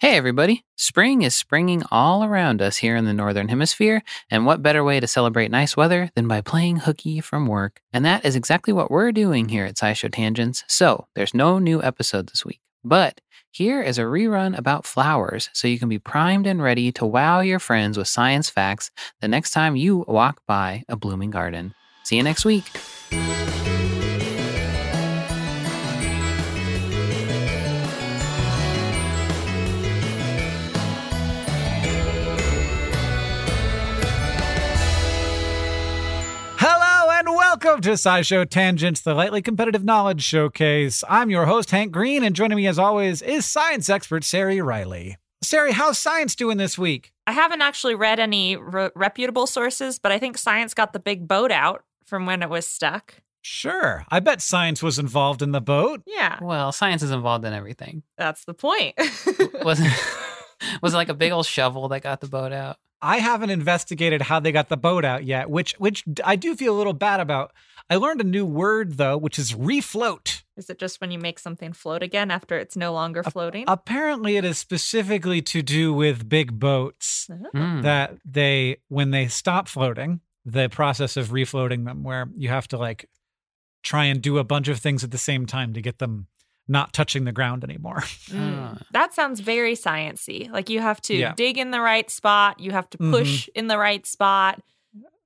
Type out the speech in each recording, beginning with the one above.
Hey, everybody. Spring is springing all around us here in the Northern Hemisphere, and what better way to celebrate nice weather than by playing hooky from work? And that is exactly what we're doing here at SciShow Tangents. So, there's no new episode this week. But here is a rerun about flowers so you can be primed and ready to wow your friends with science facts the next time you walk by a blooming garden. See you next week. Welcome to SciShow Tangents, the lightly competitive knowledge showcase. I'm your host, Hank Green, and joining me as always is science expert Sari Riley. Sari, how's science doing this week? I haven't actually read any re- reputable sources, but I think science got the big boat out from when it was stuck. Sure. I bet science was involved in the boat. Yeah, Well, science is involved in everything. that's the point. Was it, was it like a big old shovel that got the boat out? I haven't investigated how they got the boat out yet, which which I do feel a little bad about. I learned a new word though, which is refloat. Is it just when you make something float again after it's no longer floating? Apparently it is specifically to do with big boats. Oh. Hmm. that they when they stop floating the process of refloating them where you have to like try and do a bunch of things at the same time to get them not touching the ground anymore Mm. Ah. That sounds very sciency. Like you have to Yeah. dig in the right spot, you have to Mhm. push in the right spot.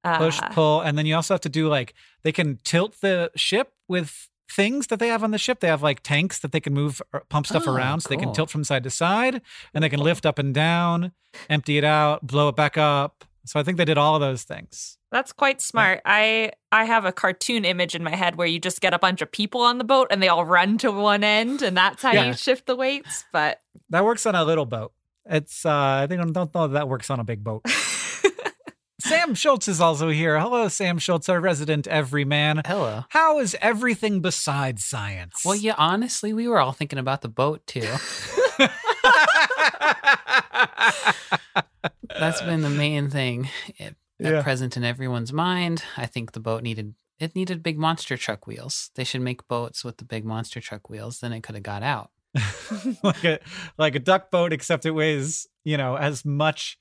Uh, push pull and then you also have to do like they can tilt the ship with things that they have on the ship they have like tanks that they can move or pump stuff Oh, around so they can tilt from side to side and they can lift up and down empty it out blow it back up so i think they did all of those things That's quite smart. I I have a cartoon image in my head where you just get a bunch of people on the boat and they all run to one end and that's how Yeah. you shift the weights. But that works on a little boat it's uh i think i don't know that, that works on a big boat Sam Schultz is also here. Hello, Sam Schultz, our resident everyman. Hello. How is everything besides science? Well, yeah, honestly, we were all thinking about the boat too. That's been the main thing at, at Yeah. present in everyone's mind. I think the boat needed it needed big monster truck wheels. They should make boats with the big monster truck wheels. Then it could have got out. like a like a duck boat, except it weighs you know as much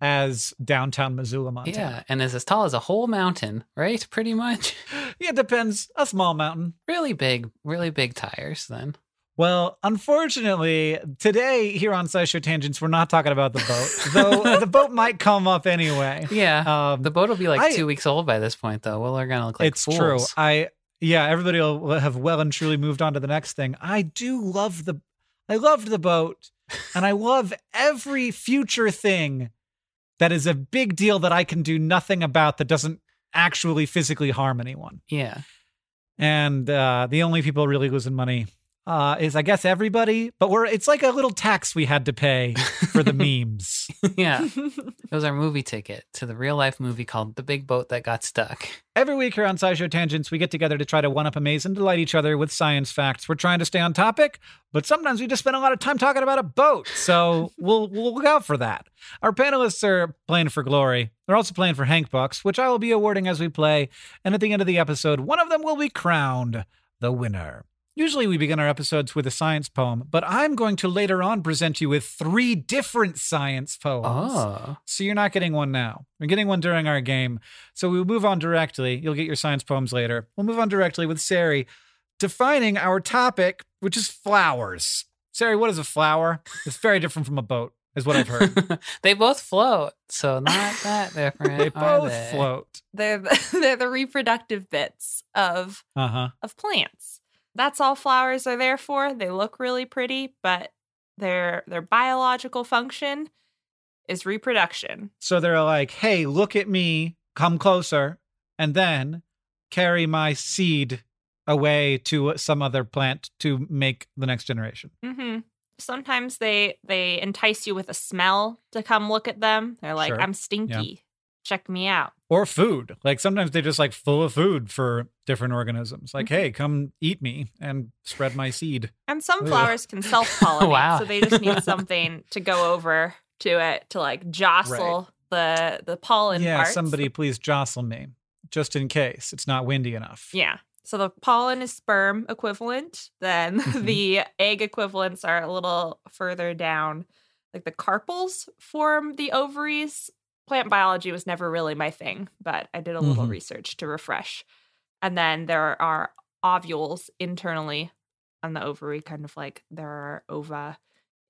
as downtown Missoula, Montana. Yeah, and is as tall as a whole mountain, right? Pretty much. Yeah, it depends. A small mountain. Really big, really big tires. Then. Well, unfortunately, today here on SciShow Tangents, we're not talking about the boat, though the boat might come up anyway. Yeah. Um, the boat will be like I- two weeks old by this point, though. Well, they're gonna look like it's true. I yeah, everybody will have well and truly moved on to the next thing. I do love the I loved the boat and I love every future thing that is a big deal that I can do nothing about that doesn't actually physically harm anyone. Yeah. And uh the only people really losing money uh is I guess everybody, but we're it's like a little tax we had to pay for the memes. yeah. It was our movie ticket to the real life movie called The Big Boat That Got Stuck. Every week here on SciShow Tangents, we get together to try to one up amaze and delight each other with science facts. We're trying to stay on topic, but sometimes we just spend a lot of time talking about a boat. So we'll we'll look out for that. Our panelists are playing for glory. They're also playing for Hank Bucks, which I will be awarding as we play. And at the end of the episode, one of them will be crowned the winner. Usually we begin our episodes with a science poem, but I'm going to later on present you with three different science poems. Oh. So you're not getting one now. We're getting one during our game. So we'll move on directly. You'll get your science poems later. We'll move on directly with Sari, defining our topic, which is flowers. Sari, what is a flower? It's very different from a boat, is what I've heard. they both float, so not that different. they are both they? float. they're the, they're the reproductive bits of Uh huh. of plants. That's all flowers are there for. They look really pretty, but their their biological function is reproduction. So they're like, hey, look at me, come closer, and then carry my seed away to some other plant to make the next generation. hmm Sometimes they they entice you with a smell to come look at them. They're like, Sure. "I'm stinky. Check me out." or food. Like sometimes they're just like full of food for different organisms. Like, Mhm. hey, come eat me and spread my seed. And some Ugh. flowers can self pollinate, Wow. so they just need something to go over to it to like jostle the the pollen yeah, parts. somebody please jostle me, just in case it's not windy enough. Yeah. So the pollen is sperm equivalent. Then Mhm. the egg equivalents are a little further down like the carpels form the ovaries. Plant biology was never really my thing, but I did a little Mhm. research to refresh. And then there are ovules internally on the ovary, kind of like there are ova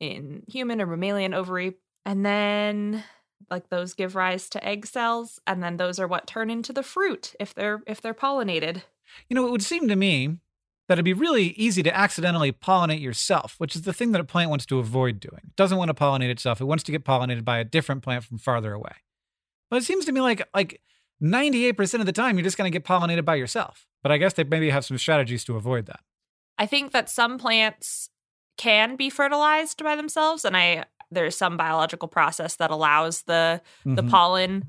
in human or mammalian ovary. And then like those give rise to egg cells and then those are what turn into the fruit if they're if they're pollinated. You know, it would seem to me that it'd be really easy to accidentally pollinate yourself, which is the thing that a plant wants to avoid doing. It doesn't want to pollinate itself. It wants to get pollinated by a different plant from farther away. But it seems to me like like 98% of the time you're just going to get pollinated by yourself. But I guess they maybe have some strategies to avoid that. I think that some plants can be fertilized by themselves and I there's some biological process that allows the the Mhm. pollen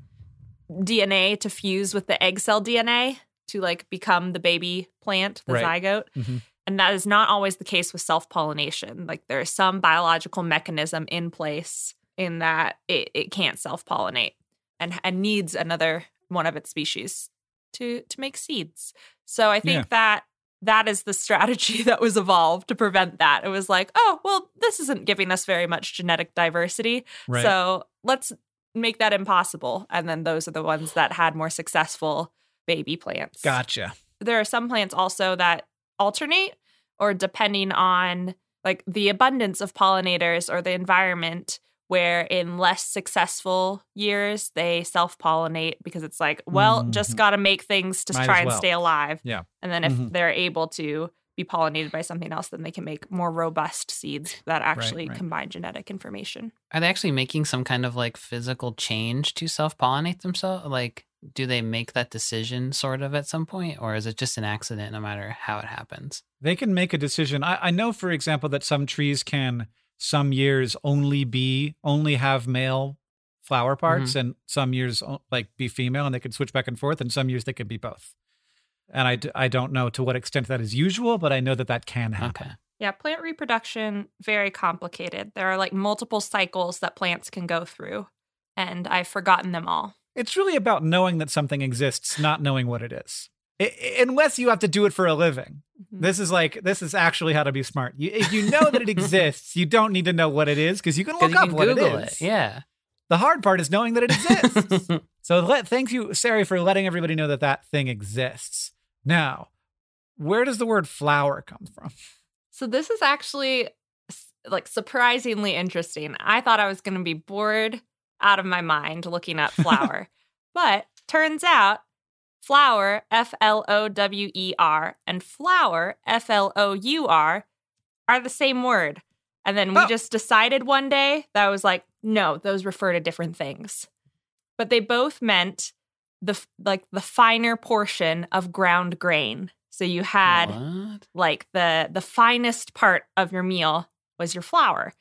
DNA to fuse with the egg cell DNA to like become the baby plant, the Right. zygote. Mhm. And that is not always the case with self pollination. Like there is some biological mechanism in place in that it, it can't self pollinate and, and needs another one of its species to to make seeds. So I think Yeah. that that is the strategy that was evolved to prevent that. It was like, oh, well, this isn't giving us very much genetic diversity. Right. So let's make that impossible. And then those are the ones that had more successful baby plants. Gotcha. There are some plants also that alternate or depending on like the abundance of pollinators or the environment where in less successful years they self-pollinate because it's like well just Mhm. got to make things to Might as try and stay alive Yeah. and then if Mhm. they're able to be pollinated by something else then they can make more robust seeds that actually right. combine genetic information Are they actually making some kind of like physical change to self pollinate themselves? Like, do they make that decision sort of at some point, or is it just an accident no matter how it happens? They can make a decision. I, I know, for example, that some trees can some years only be only have male flower parts, mm-hmm. and some years like be female, and they can switch back and forth. And some years they can be both. And I, d- I don't know to what extent that is usual, but I know that that can happen. Okay. Yeah, plant reproduction very complicated. There are like multiple cycles that plants can go through, and I've forgotten them all. It's really about knowing that something exists, not knowing what it is. I- I- unless you have to do it for a living. Mhm. This is like this is actually how to be smart. You, if you know that it exists, you don't need to know what it is because you can look up can what Google it is. Yeah. The hard part is knowing that it exists. so let thank you, Sari, for letting everybody know that that thing exists. Now, where does the word flower come from? So this is actually like surprisingly interesting. I thought I was going to be bored out of my mind looking up flower, but turns out flower F L O W E R and flower F L O U R are the same word. And then we Oh. just decided one day that I was like, no, those refer to different things. But they both meant the like the finer portion of ground grain. So you had What? like the the finest part of your meal was your flour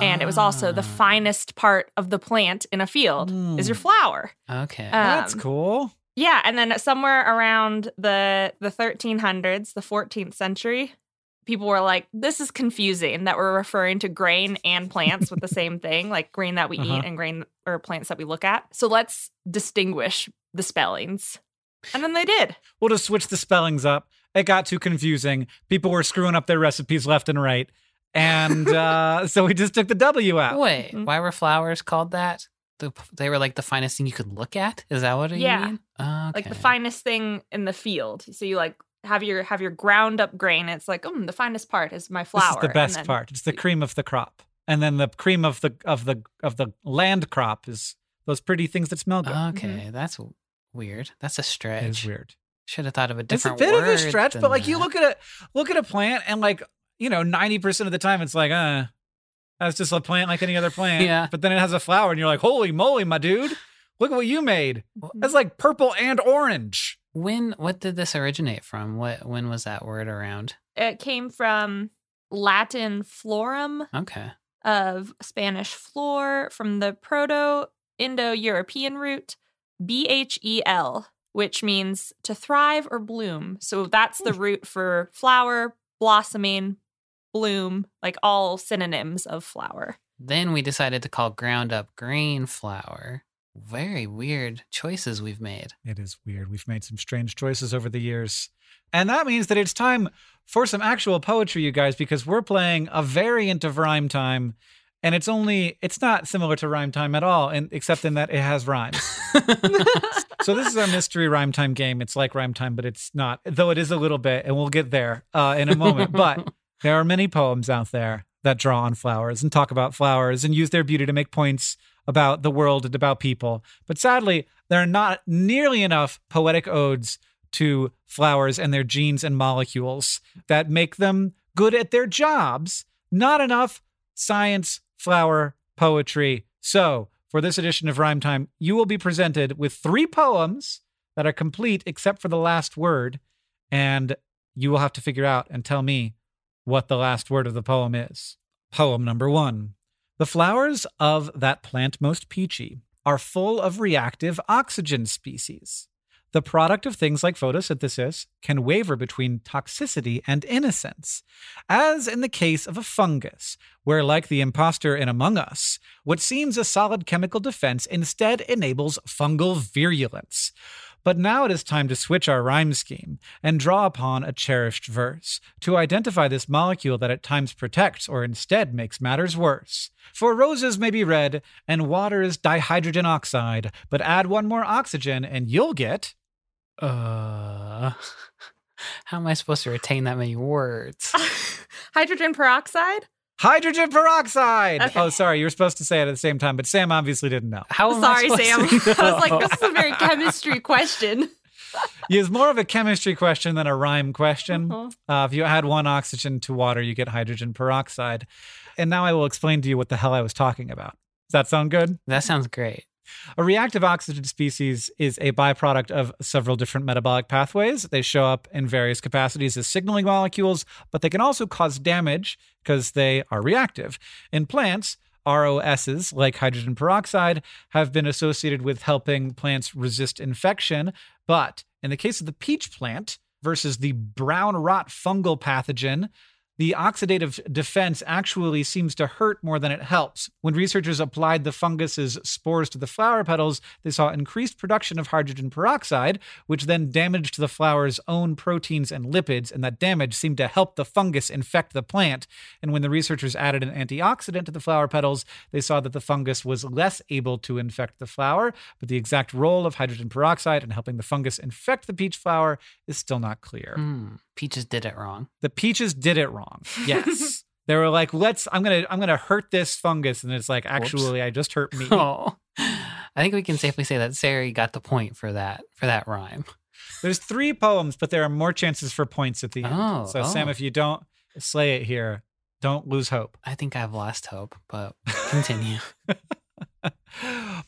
and it was also the Ah, finest part of the plant in a field is your Mm. flour Okay. Uh, That's Um, cool. Yeah and then somewhere around the the 1300s the 14th century people were like this is confusing that we're referring to grain and plants with the same thing like grain that we Uh-huh. eat and grain or plants that we look at so let's distinguish the spellings and then they did We'll just switch the spellings up. It got too confusing. People were screwing up their recipes left and right. And uh, so we just took the W out. Wait, Mhm. why were flowers called that? The, they were like the finest thing you could look at. Is that what you Yeah. mean? Okay. like the finest thing in the field. So you like have your have your ground up grain. It's like, mm, the finest part is my flour. This is the best then- part. It's the cream of the crop. And then the cream of the of the of the land crop is those pretty things that smell good. Okay, that's weird. That's a it is stretch. weird. Should have thought of a different. It's a different bit of a stretch, but like you look at a look at a plant and like you know ninety percent of the time it's like uh that's just a plant like any other plant. Yeah. But then it has a flower and you're like holy moly, my dude, look at what you made. That's like purple and orange. When what did this originate from? What when was that word around? It came from Latin florum Okay. of Spanish flor from the Proto Indo European root B H E L, which means to thrive or bloom. So that's the root for flower, blossoming, bloom, like all synonyms of flower. Then we decided to call ground up grain flour. Very weird choices we've made. It is weird. We've made some strange choices over the years. And that means that it's time for some actual poetry, you guys, because we're playing a variant of rhyme time. and it's only it's not similar to rhyme time at all, and except in that it has rhymes. so this is our mystery rhyme time game. It's like rhyme time, but it's not, though it is a little bit, and we'll get there uh, in a moment. but there are many poems out there that draw on flowers and talk about flowers and use their beauty to make points about the world and about people. But sadly, there are not nearly enough poetic odes to flowers and their genes and molecules that make them good at their jobs. Not enough science, flower, poetry. So, for this edition of Rhyme Time, you will be presented with three poems that are complete except for the last word. And you will have to figure out and tell me what the last word of the poem is. Poem number one The flowers of that plant most peachy are full of reactive oxygen species. The product of things like photosynthesis can waver between toxicity and innocence, as in the case of a fungus, where, like the impostor in Among Us, what seems a solid chemical defense instead enables fungal virulence. But now it is time to switch our rhyme scheme and draw upon a cherished verse to identify this molecule that at times protects or instead makes matters worse. For roses may be red and water is dihydrogen oxide, but add one more oxygen and you'll get. Uh, how am I supposed to retain that many words? Hydrogen peroxide? Hydrogen peroxide. Okay. Oh, sorry, you were supposed to say it at the same time, but Sam obviously didn't know. How am Sorry, I Sam. supposed to I was like, this is a very chemistry question. It's more of a chemistry question than a rhyme question. Uh-huh. Uh, if you add one oxygen to water, you get hydrogen peroxide. And now I will explain to you what the hell I was talking about. Does that sound good? That sounds great. A reactive oxygen species is a byproduct of several different metabolic pathways. They show up in various capacities as signaling molecules, but they can also cause damage because they are reactive. In plants, ROSs, like hydrogen peroxide, have been associated with helping plants resist infection. But in the case of the peach plant versus the brown rot fungal pathogen, the oxidative defense actually seems to hurt more than it helps. When researchers applied the fungus's spores to the flower petals, they saw increased production of hydrogen peroxide, which then damaged the flower's own proteins and lipids, and that damage seemed to help the fungus infect the plant. And when the researchers added an antioxidant to the flower petals, they saw that the fungus was less able to infect the flower, but the exact role of hydrogen peroxide in helping the fungus infect the peach flower is still not clear. Hmm, Peaches did it wrong. The peaches did it wrong. Yes. they were like, let's I'm gonna I'm gonna hurt this fungus. And it's like, actually, I just hurt me. Oh, I think we can safely say that Sari got the point for that for that rhyme. There's three poems, but there are more chances for points at the end. Oh, so oh. Sam, oh. if you don't slay it here, don't lose hope. I think I've lost hope, but continue.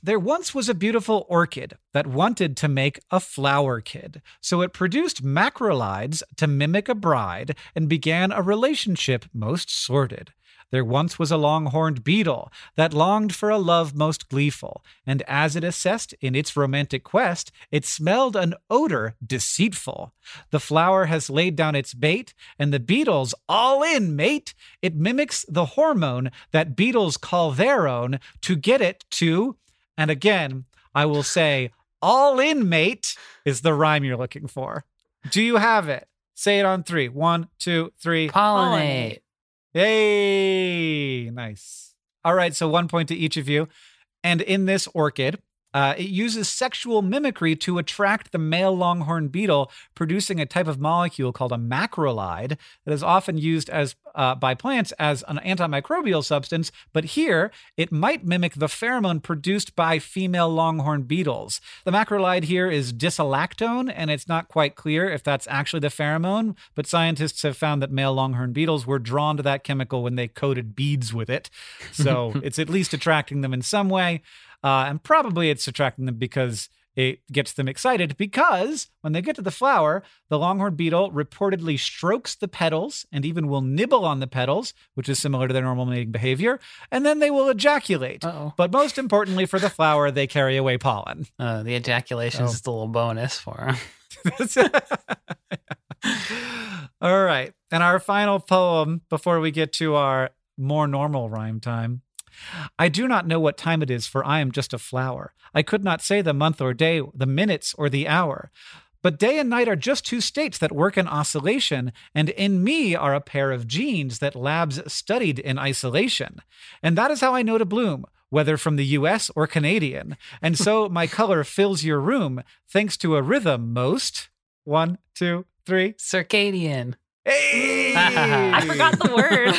There once was a beautiful orchid that wanted to make a flower kid, so it produced macrolides to mimic a bride and began a relationship most sordid. There once was a long-horned beetle that longed for a love most gleeful, and as it assessed in its romantic quest, it smelled an odor deceitful. The flower has laid down its bait, and the beetle's all in, mate. It mimics the hormone that beetles call their own to get it to, and again, I will say, all in, mate, is the rhyme you're looking for. Do you have it? Say it on three. One, two, three. Pollinate. Yay! Nice. All right, so one point to each of you. And in this orchid, uh, it uses sexual mimicry to attract the male longhorn beetle, producing a type of molecule called a macrolide that is often used as uh, by plants as an antimicrobial substance. But here, it might mimic the pheromone produced by female longhorn beetles. The macrolide here is disalactone, and it's not quite clear if that's actually the pheromone. But scientists have found that male longhorn beetles were drawn to that chemical when they coated beads with it. So it's at least attracting them in some way. Uh, and probably it's attracting them because it gets them excited because when they get to the flower, the longhorn beetle reportedly strokes the petals and even will nibble on the petals, which is similar to their normal mating behavior, and then they will ejaculate. Uh-oh. But most importantly for the flower, they carry away pollen. Uh, the ejaculation Oh. is just a little bonus for them. All right. And our final poem before we get to our more normal rhyme time. I do not know what time it is, for I am just a flower. I could not say the month or day, the minutes or the hour. But day and night are just two states that work in oscillation, and in me are a pair of genes that labs studied in isolation. And that is how I know to bloom, whether from the US or Canadian. And so my color fills your room thanks to a rhythm most. One, two, three. Circadian. Hey! I forgot the word.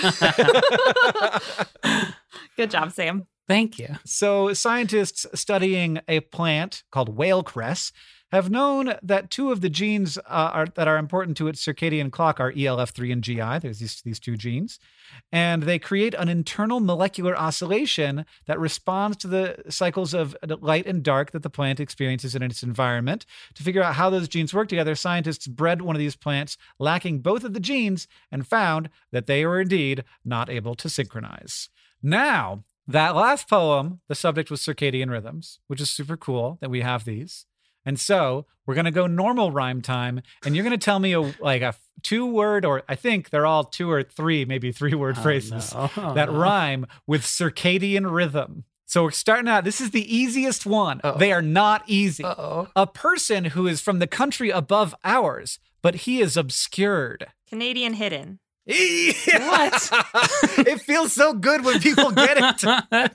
Good job, Sam. Thank you. So, scientists studying a plant called thale cress have known that two of the genes uh, are, that are important to its circadian clock are ELF3 and GI. There's these, these two genes. And they create an internal molecular oscillation that responds to the cycles of light and dark that the plant experiences in its environment. To figure out how those genes work together, scientists bred one of these plants lacking both of the genes and found that they were indeed not able to synchronize. Now, that last poem, the subject was circadian rhythms, which is super cool that we have these. And so we're gonna go normal rhyme time, and you're gonna tell me a like a two word, or I think they're all two or three, maybe three word Oh, phrases no. Oh, that no. rhyme with circadian rhythm. So we're starting out. This is the easiest one. Uh-oh. They are not easy. Uh-oh. A person who is from the country above ours, but he is obscured. Canadian hidden. what? it feels so good when people get it.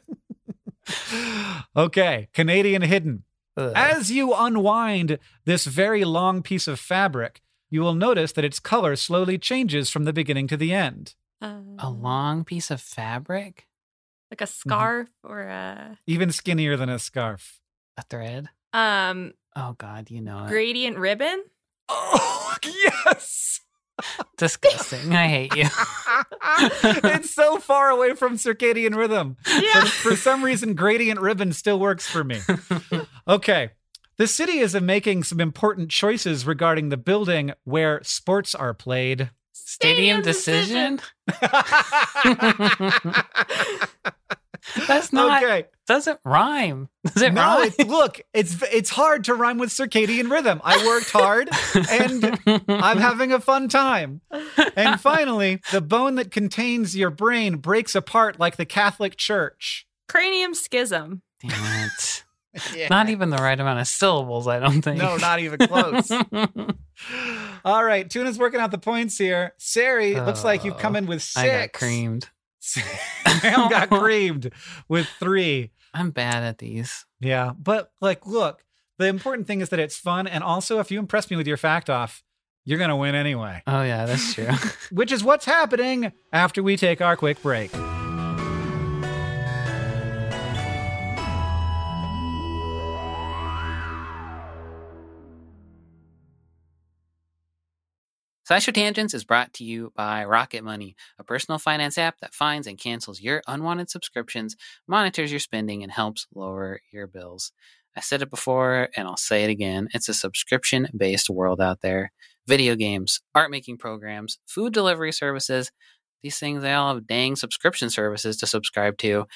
okay, Canadian hidden. Ugh. As you unwind this very long piece of fabric, you will notice that its color slowly changes from the beginning to the end. Uh, a long piece of fabric? like a scarf or a Even skinnier than a scarf. A thread? um Oh God, you know it. gradient ribbon. Oh, yes! Disgusting. I hate you. it's so far away from circadian rhythm. Yeah. But for some reason, gradient ribbon still works for me. Okay. The city is uh, making some important choices regarding the building where sports are played. Stadium decision? That's not okay. doesn't rhyme. Does it No, rhyme? it's, look, it's it's hard to rhyme with circadian rhythm. I worked hard and I'm having a fun time. And finally, the bone that contains your brain breaks apart like the Catholic Church. Cranium schism. Damn it. Not even the right amount of syllables, I don't think. No, not even close. All right, Tuna's working out the points here. Sari, it looks like you've come in with six. I got creamed. Sam got creamed with three. I'm bad at these. Yeah, but like, look, the important thing is that it's fun, and also if you impress me with your fact off, you're gonna win anyway. Oh yeah, that's true. Which is what's happening after we take our quick break. SciShow Tangents is brought to you by Rocket Money, a personal finance app that finds and cancels your unwanted subscriptions, monitors your spending, and helps lower your bills. I said it before and I'll say it again. It's a subscription based world out there. Video games, art making programs, food delivery services, these things, they all have dang subscription services to subscribe to.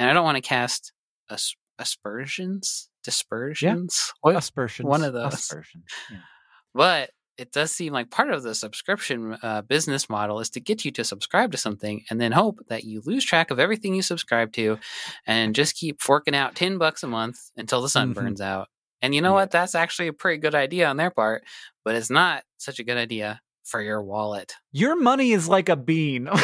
And I don't want to cast as- aspersions, dispersions. Oh, what? Aspersions. One of those. Aspersions. Yeah. But it does seem like part of the subscription uh, business model is to get you to subscribe to something and then hope that you lose track of everything you subscribe to and just keep forking out 10 bucks a month until the sun Mhm. burns out. And you know Yeah. what? That's actually a pretty good idea on their part, but it's not such a good idea for your wallet. Your money is like a bean.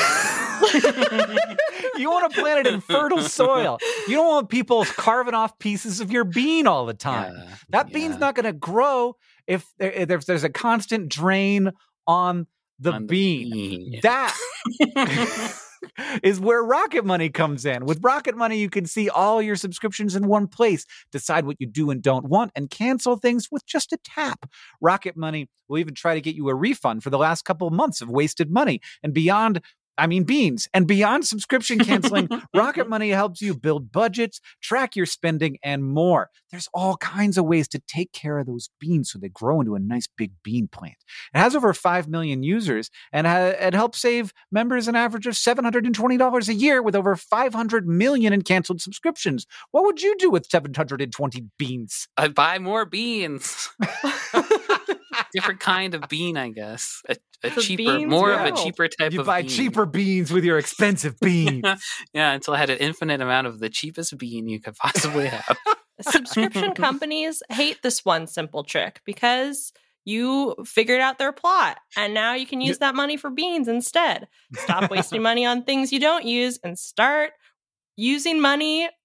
you want to plant it in fertile soil. You don't want people carving off pieces of your bean all the time. Yeah, That bean's not going to grow if, eh, eh, there, if there's a constant drain on the On the bean. bean. That is where Rocket Money comes in. With Rocket Money, you can see all your subscriptions in one place, decide what you do and don't want, and cancel things with just a tap. Rocket Money will even try to get you a refund for the last couple of months of wasted money and beyond. I mean, beans. And beyond subscription canceling, Rocket Money helps you build budgets, track your spending, and more. There's all kinds of ways to take care of those beans so they grow into a nice big bean plant. It has over 5 million users and ha- it helps save members an average of $720 a year with over 500 million in canceled subscriptions. What would you do with 720 beans? I'd buy more beans. Different kind of bean, I guess. A, a cheaper, beans more of a cheaper type of bean. You buy bean. cheaper beans with your expensive beans. yeah, until I had an infinite amount of the cheapest bean you could possibly have. Subscription companies hate this one simple trick because you figured out their plot and now you can use that money for beans instead. Stop wasting money on things you don't use and start using money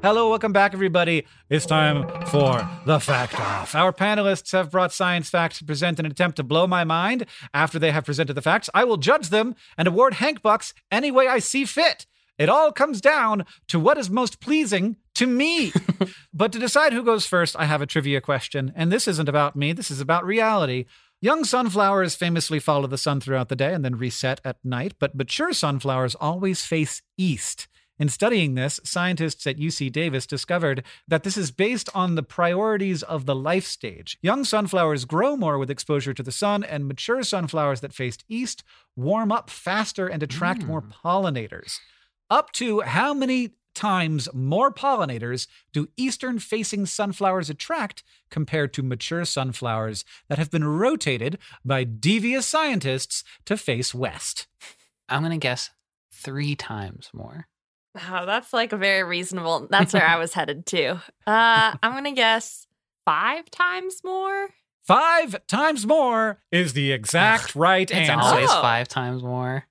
Hello, welcome back, everybody. It's time for the fact off. Our panelists have brought science facts to present in an attempt to blow my mind. After they have presented the facts, I will judge them and award Hank Bucks any way I see fit. It all comes down to what is most pleasing to me. but to decide who goes first, I have a trivia question. And this isn't about me, this is about reality. Young sunflowers famously follow the sun throughout the day and then reset at night, but mature sunflowers always face east. In studying this, scientists at UC Davis discovered that this is based on the priorities of the life stage. Young sunflowers grow more with exposure to the sun, and mature sunflowers that faced east warm up faster and attract more hmm. pollinators. Up to how many times more pollinators do eastern facing sunflowers attract compared to mature sunflowers that have been rotated by devious scientists to face west? I'm going to guess three times more. Oh, that's like a very reasonable. That's where I was headed to. Uh, I'm gonna guess five times more. Five times more is the exact right It's answer. It's always Oh. five times more.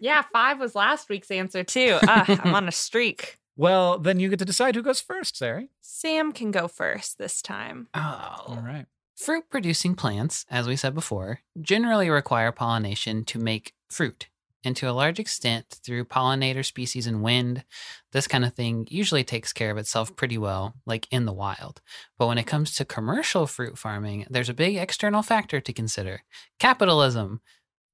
Yeah, five was last week's answer too. Uh, I'm on a streak. Well, then you get to decide who goes first, Sari. Sam can go first this time. Oh. All right. Fruit producing plants, as we said before, generally require pollination to make fruit. And to a large extent, through pollinator species and wind, this kind of thing usually takes care of itself pretty well, like in the wild. But when it comes to commercial fruit farming, there's a big external factor to consider capitalism.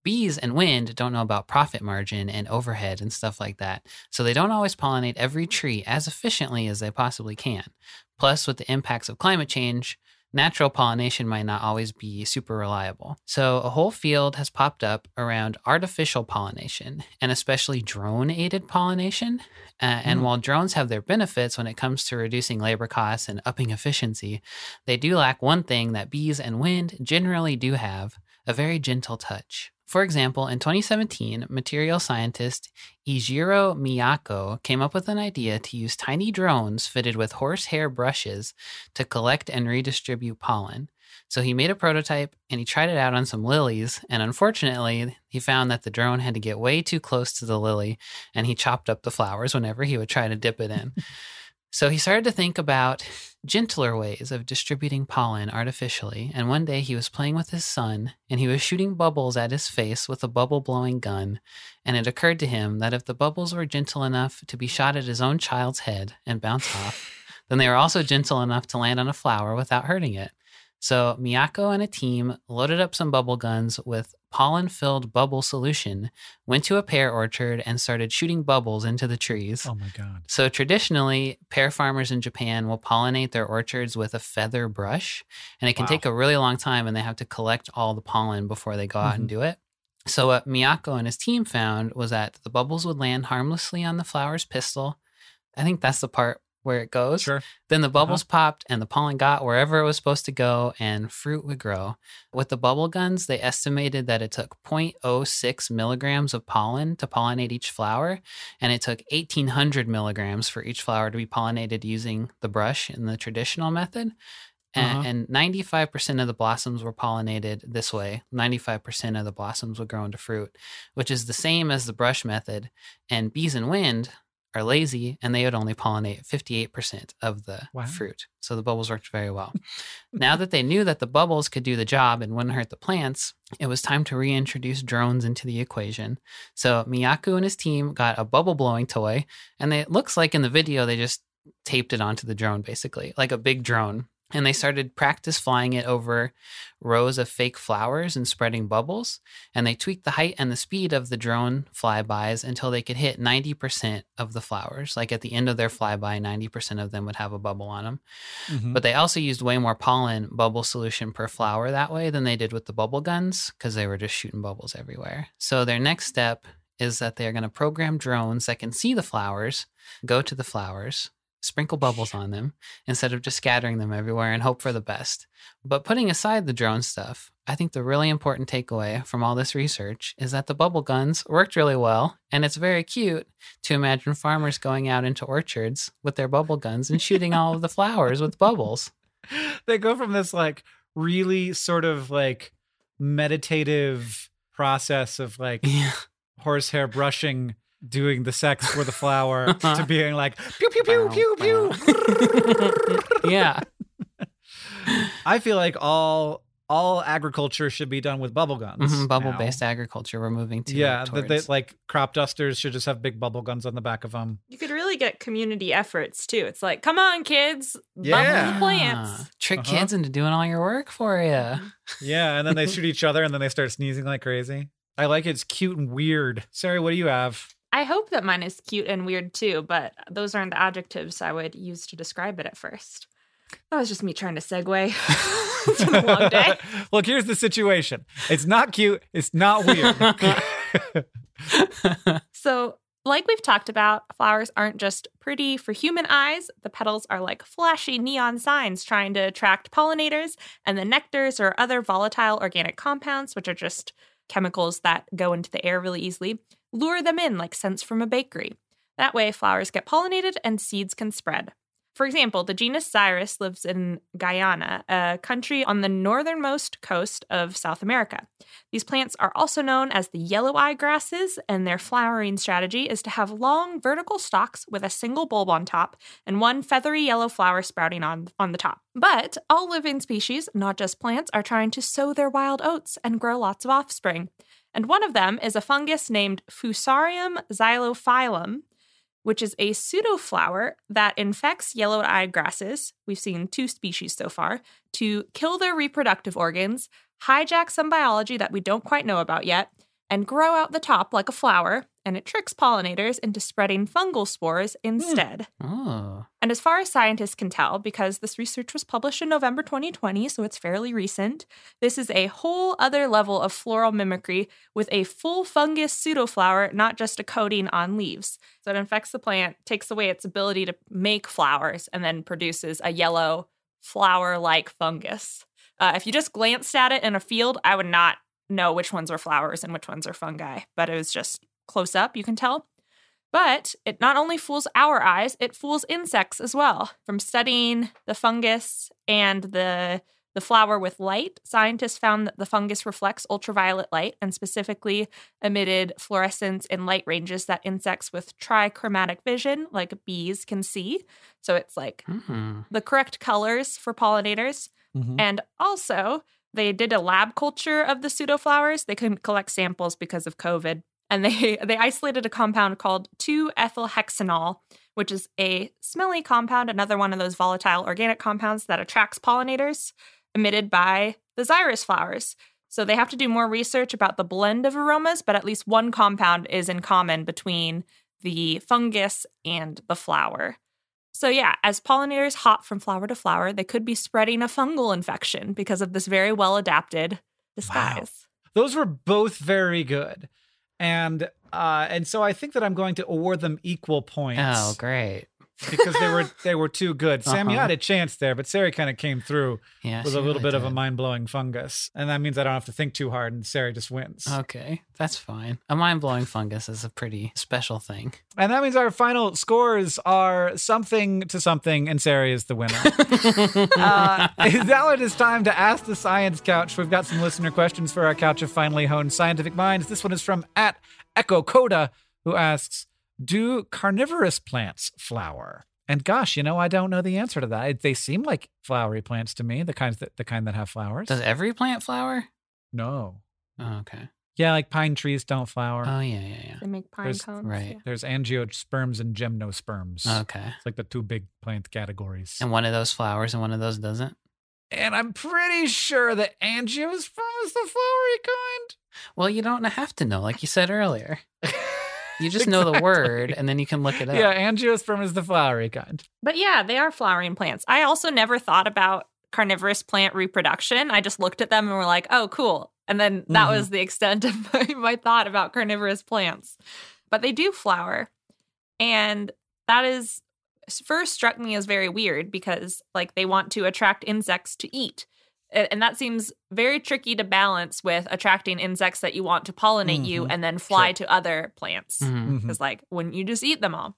Bees and wind don't know about profit margin and overhead and stuff like that, so they don't always pollinate every tree as efficiently as they possibly can. Plus, with the impacts of climate change, natural pollination might not always be super reliable. So, a whole field has popped up around artificial pollination and especially drone aided pollination. Uh, and Mm. while drones have their benefits when it comes to reducing labor costs and upping efficiency, they do lack one thing that bees and wind generally do have a very gentle touch. For example, in 2017, material scientist Eijiro Miyako came up with an idea to use tiny drones fitted with horsehair brushes to collect and redistribute pollen. So he made a prototype and he tried it out on some lilies. And unfortunately, he found that the drone had to get way too close to the lily and he chopped up the flowers whenever he would try to dip it in. so he started to think about gentler ways of distributing pollen artificially. And one day he was playing with his son and he was shooting bubbles at his face with a bubble blowing gun. And it occurred to him that if the bubbles were gentle enough to be shot at his own child's head and bounce off, then they were also gentle enough to land on a flower without hurting it. So Miyako and a team loaded up some bubble guns with pollen filled bubble solution, went to a pear orchard, and started shooting bubbles into the trees. Oh my God. So traditionally, pear farmers in Japan will pollinate their orchards with a feather brush, and it can Wow. take a really long time, and they have to collect all the pollen before they go out and mm-hmm. do it. So what Miyako and his team found was that the bubbles would land harmlessly on the flower's pistil. I think that's the part where it goes. Sure. Then the bubbles popped and the pollen got wherever it was supposed to go and fruit would grow. With the bubble guns, they estimated that it took 0.06 milligrams of pollen to pollinate each flower, and it took 1800 milligrams for each flower to be pollinated using the brush in the traditional method. Uh-huh. And 95% of the blossoms were pollinated this way. 95% of the blossoms would grow into fruit, which is the same as the brush method. And bees and wind are lazy and they would only pollinate 58% of the Wow. fruit. So the bubbles worked very well. now that they knew that the bubbles could do the job and wouldn't hurt the plants, it was time to reintroduce drones into the equation. So Miyako and his team got a bubble blowing toy, and they, it looks like in the video they just taped it onto the drone basically, like a big drone. And they started practice flying it over rows of fake flowers and spreading bubbles. And they tweaked the height and the speed of the drone flybys until they could hit 90% of the flowers. Like at the end of their flyby, 90% of them would have a bubble on them. Mhm. But they also used way more pollen bubble solution per flower that way than they did with the bubble guns because they were just shooting bubbles everywhere. So their next step is that they're going to program drones that can see the flowers, go to the flowers, sprinkle bubbles on them instead of just scattering them everywhere and hope for the best. But putting aside the drone stuff, I think the really important takeaway from all this research is that the bubble guns worked really well, and it's very cute to imagine farmers going out into orchards with their bubble guns and shooting all of the flowers with bubbles. they go from this like really sort of like meditative process of like Yeah. horsehair brushing doing the sex for the flower to being like pew pew pew pew pew yeah. i feel like all all agriculture should be done with bubble guns Mhm, now. Bubble-based agriculture. We're moving to yeah that they, like crop dusters should just have big bubble guns on the back of them You could really get community efforts too. It's like, come on, kids, Yeah. bubble the plants. Trick Uh-huh. kids into doing all your work for you. yeah and then they shoot each other and then they start sneezing like crazy i like it. it's cute and weird Sari what do you have I hope that mine is cute and weird too, but those aren't the adjectives I would use to describe it at first. That was just me trying to segue. it's been a long day. Look, here's the situation. It's not cute. It's not weird. So, like we've talked about, flowers aren't just pretty for human eyes. The petals are like flashy neon signs trying to attract pollinators, and the nectars or other volatile organic compounds, which are just chemicals that go into the air really easily, lure them in like scents from a bakery. That way, flowers get pollinated and seeds can spread. For example, the genus Xyris lives in Guyana, a country on the northernmost coast of South America. These plants are also known as the yellow eye grasses, and their flowering strategy is to have long vertical stalks with a single bulb on top and one feathery yellow flower sprouting on, on the top. But all living species, not just plants, are trying to sow their wild oats and grow lots of offspring. And one of them is a fungus named Fusarium xyrophilum, which is a pseudoflower that infects yellow eyed grasses. We've seen two species so far to kill their reproductive organs, hijack some biology that we don't quite know about yet, and grow out the top like a flower. And it tricks pollinators into spreading fungal spores instead. oh. And as far as scientists can tell, because this research was published in November 2020, so it's fairly recent, this is a whole other level of floral mimicry with a full fungus pseudoflower, not just a coating on leaves. So it infects the plant, takes away its ability to make flowers, and then produces a yellow flower like fungus. Uh, if you just glanced at it in a field, I would not know which ones are flowers and which ones are fungi, but it was just close up, you can tell. But it not only fools our eyes, it fools insects as well. From studying the fungus and the the flower with light, scientists found that the fungus reflects ultraviolet light and specifically emitted fluorescence in light ranges that insects with trichromatic vision, like bees, can see. So it's like Mhm. the correct colors for pollinators. Mhm. And also, they did a lab culture of the pseudoflowers. They couldn't collect samples because of COVID. And they, they isolated a compound called 2-ethylhexanol, which is a smelly compound, another one of those volatile organic compounds that attracts pollinators emitted by the Xyris flowers. So they have to do more research about the blend of aromas, but at least one compound is in common between the fungus and the flower. So, yeah, as pollinators hop from flower to flower, they could be spreading a fungal infection because of this very well adapted disguise. Those were both very good. And uh and so I think that I'm going to award them equal points. Oh, great. Because they were they were too good. Sam, you Uh-huh. had a chance there, but Sari kind of came through Yeah. with a little really bit of a mind blowing fungus, and that means I don't have to think too hard, and Sari just wins. Okay, that's fine. A mind blowing fungus is a pretty special thing. And that means our final scores are something to something, and Sari is the winner. uh, now it is time to ask the science couch. We've got some listener questions for our couch of finely honed scientific minds. This one is from at Echo Coda, who asks, "Do carnivorous plants flower?" And gosh, you know, I don't know the answer to that. They seem like flowery plants to me, the kinds that the kind that have flowers. Does every plant flower? no. Oh, okay. Yeah, like pine trees don't flower. Oh, yeah, yeah, yeah. They make pine There's- cones. right. yeah. There's angiosperms and gymnosperms. Okay. It's like the two big plant categories. And one of those flowers and one of those doesn't? And I'm pretty sure that angiosperm is the flowery kind. Well, you don't have to know, like you said earlier. You just know the word and then you can look it up. Yeah, angiosperm is the flowery kind. But yeah, they are flowering plants. I also never thought about carnivorous plant reproduction. I just looked at them and were like, oh, cool. And then that Mhm. was the extent of my, my thought about carnivorous plants. But they do flower. And that is first struck me as very weird because like they want to attract insects to eat. A- And that seems very tricky to balance with attracting insects that you want to pollinate you Mhm. and then fly Sure. to other plants Mhm. Mhm. because like wouldn't you just eat them all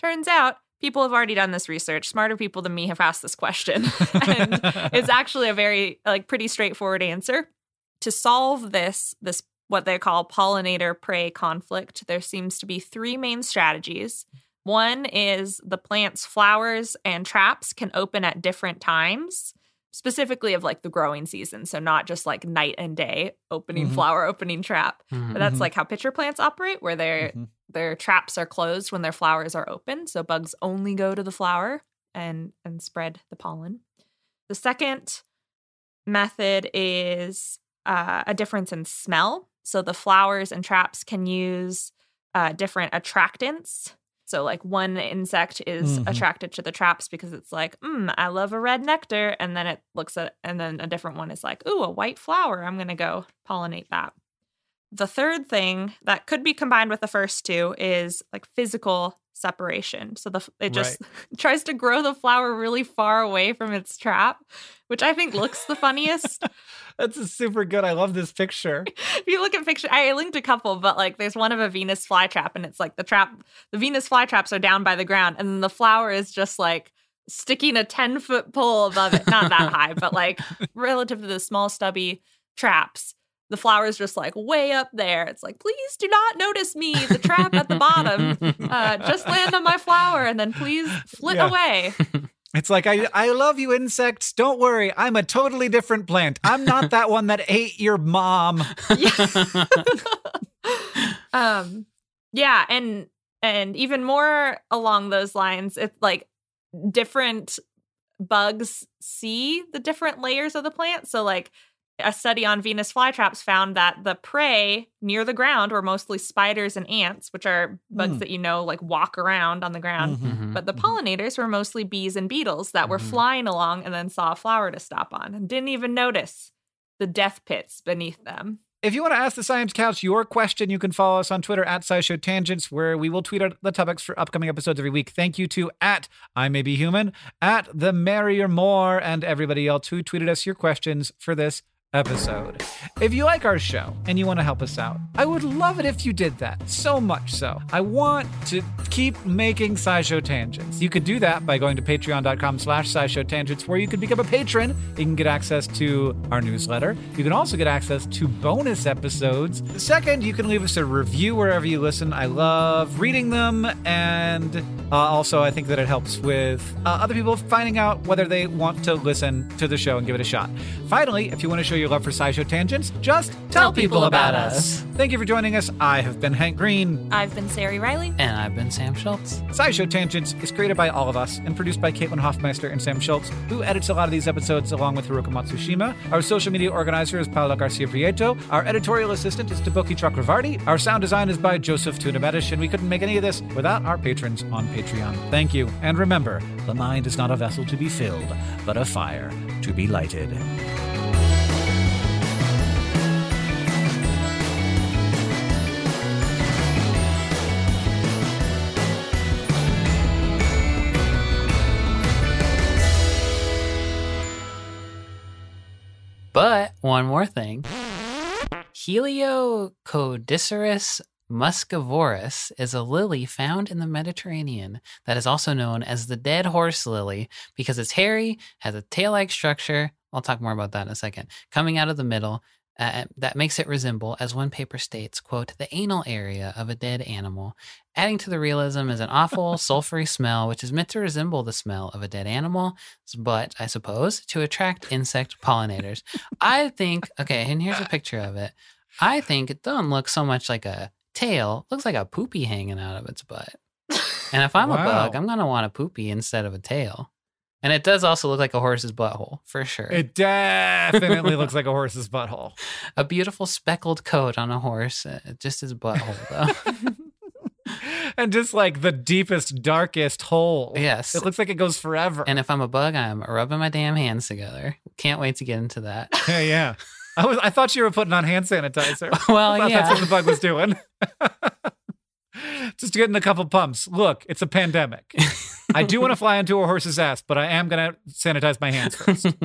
turns out people have already done this research smarter people than me have asked this question and it's actually a very like pretty straightforward answer to solve this this what they call pollinator prey conflict there seems to be three main strategies one is the plant's flowers and traps can open at different times specifically of like the growing season so not just like night and day opening Mhm. flower opening trap Mhm. but that's Mhm. like how pitcher plants operate where they're Mhm. their traps are closed when their flowers are open so bugs only go to the flower and and spread the pollen the second method is uh, a difference in smell so the flowers and traps can use uh, different attractants so like one insect is Mhm. attracted to the traps because it's like mm, i love a red nectar and then it looks at and then a different one is like ooh a white flower i'm gonna go pollinate that the third thing that could be combined with the first two is like physical separation. So the it just tries to grow the flower really far away from its trap, which I think looks the funniest. That's a super good. I love this picture. if you look at picture, I linked a couple, but like there's one of a Venus flytrap, and it's like the trap, the Venus flytraps are down by the ground, and then the flower is just like sticking a 10 foot pole above it. Not that high, but like relative to the small stubby traps. The flower's just like way up there. It's like, please do not notice me, the trap at the bottom. Uh, just land on my flower and then please flit Yeah. away. It's like I I love you insects. Don't worry, I'm a totally different plant. I'm not that one that ate your mom. um yeah and and even more along those lines it's like different bugs see the different layers of the plant so like a study on venus flytraps found that the prey near the ground were mostly spiders and ants which are bugs Mm. that you know like walk around on the ground Mhm. but the Mhm. pollinators were mostly bees and beetles that were Mhm. flying along and then saw a flower to stop on and didn't even notice the death pits beneath them If you want to ask the Science Couch your question, you can follow us on Twitter at SciShow Tangents, where we will tweet out the topics for upcoming episodes every week. Thank you to at I May Be Human, at The Merrier More, and everybody else who tweeted us your questions for this episode. If you like our show and you want to help us out, I would love it if you did that. So much so. I want to keep making SciShow Tangents. You could do that by going to patreon.com slash SciShow Tangents, where you can become a patron. You can get access to our newsletter. You can also get access to bonus episodes. Second, you can leave us a review wherever you listen. I love reading them. And uh, also, I think that it helps with uh, other people finding out whether they want to listen to the show and give it a shot. Finally, if you want to show your love for SciShow Tangents, just tell, Tell people about us. Thank you for joining us. I have been Hank Green. I've been Sari Riley. And I've been Sam Schultz. SciShow Tangents is created by all of us and produced by Caitlin Hofmeister and Sam Schultz, who edits a lot of these episodes along with Haruka Matsushima. Our social media organizer is Paula Garcia Prieto. Our editorial assistant is Deboki Chakravarti. Our sound design is by Joseph Tuna-Medina, and we couldn't make any of this without our patrons on Patreon. Thank you. And remember, the mind is not a vessel to be filled, but a fire to be lighted. But one more thing Helicodiceros muscivorus is a lily found in the Mediterranean that is also known as the dead horse lily because it's hairy, has a tail like structure. I'll talk more about that in a second. Coming out of the middle, uh, that makes it resemble, as one paper states, quote, the anal area of a dead animal. Adding to the realism is an awful sulfury smell, which is meant to resemble the smell of a dead animal, but I suppose to attract insect pollinators. I think, okay, and here's a picture of it. I think it doesn't look so much like a tail, it looks like a poopy hanging out of its butt. And if I'm a bug, I'm going to want a poopy instead of a tail. And it does also look like a horse's butthole, for sure. It definitely looks like a horse's butthole. a beautiful speckled coat on a horse, uh, just his butthole, though. and just like the deepest, darkest hole. yes. It looks like it goes forever. And if I'm a bug, I'm rubbing my damn hands together. Can't wait to get into that. yeah, yeah. I was I thought you were putting on hand sanitizer. well, yeah. that's what the bug was doing. Just getting a couple pumps. Look, it's a pandemic. I do want to fly into a horse's ass, but I am gonna sanitize my hands first.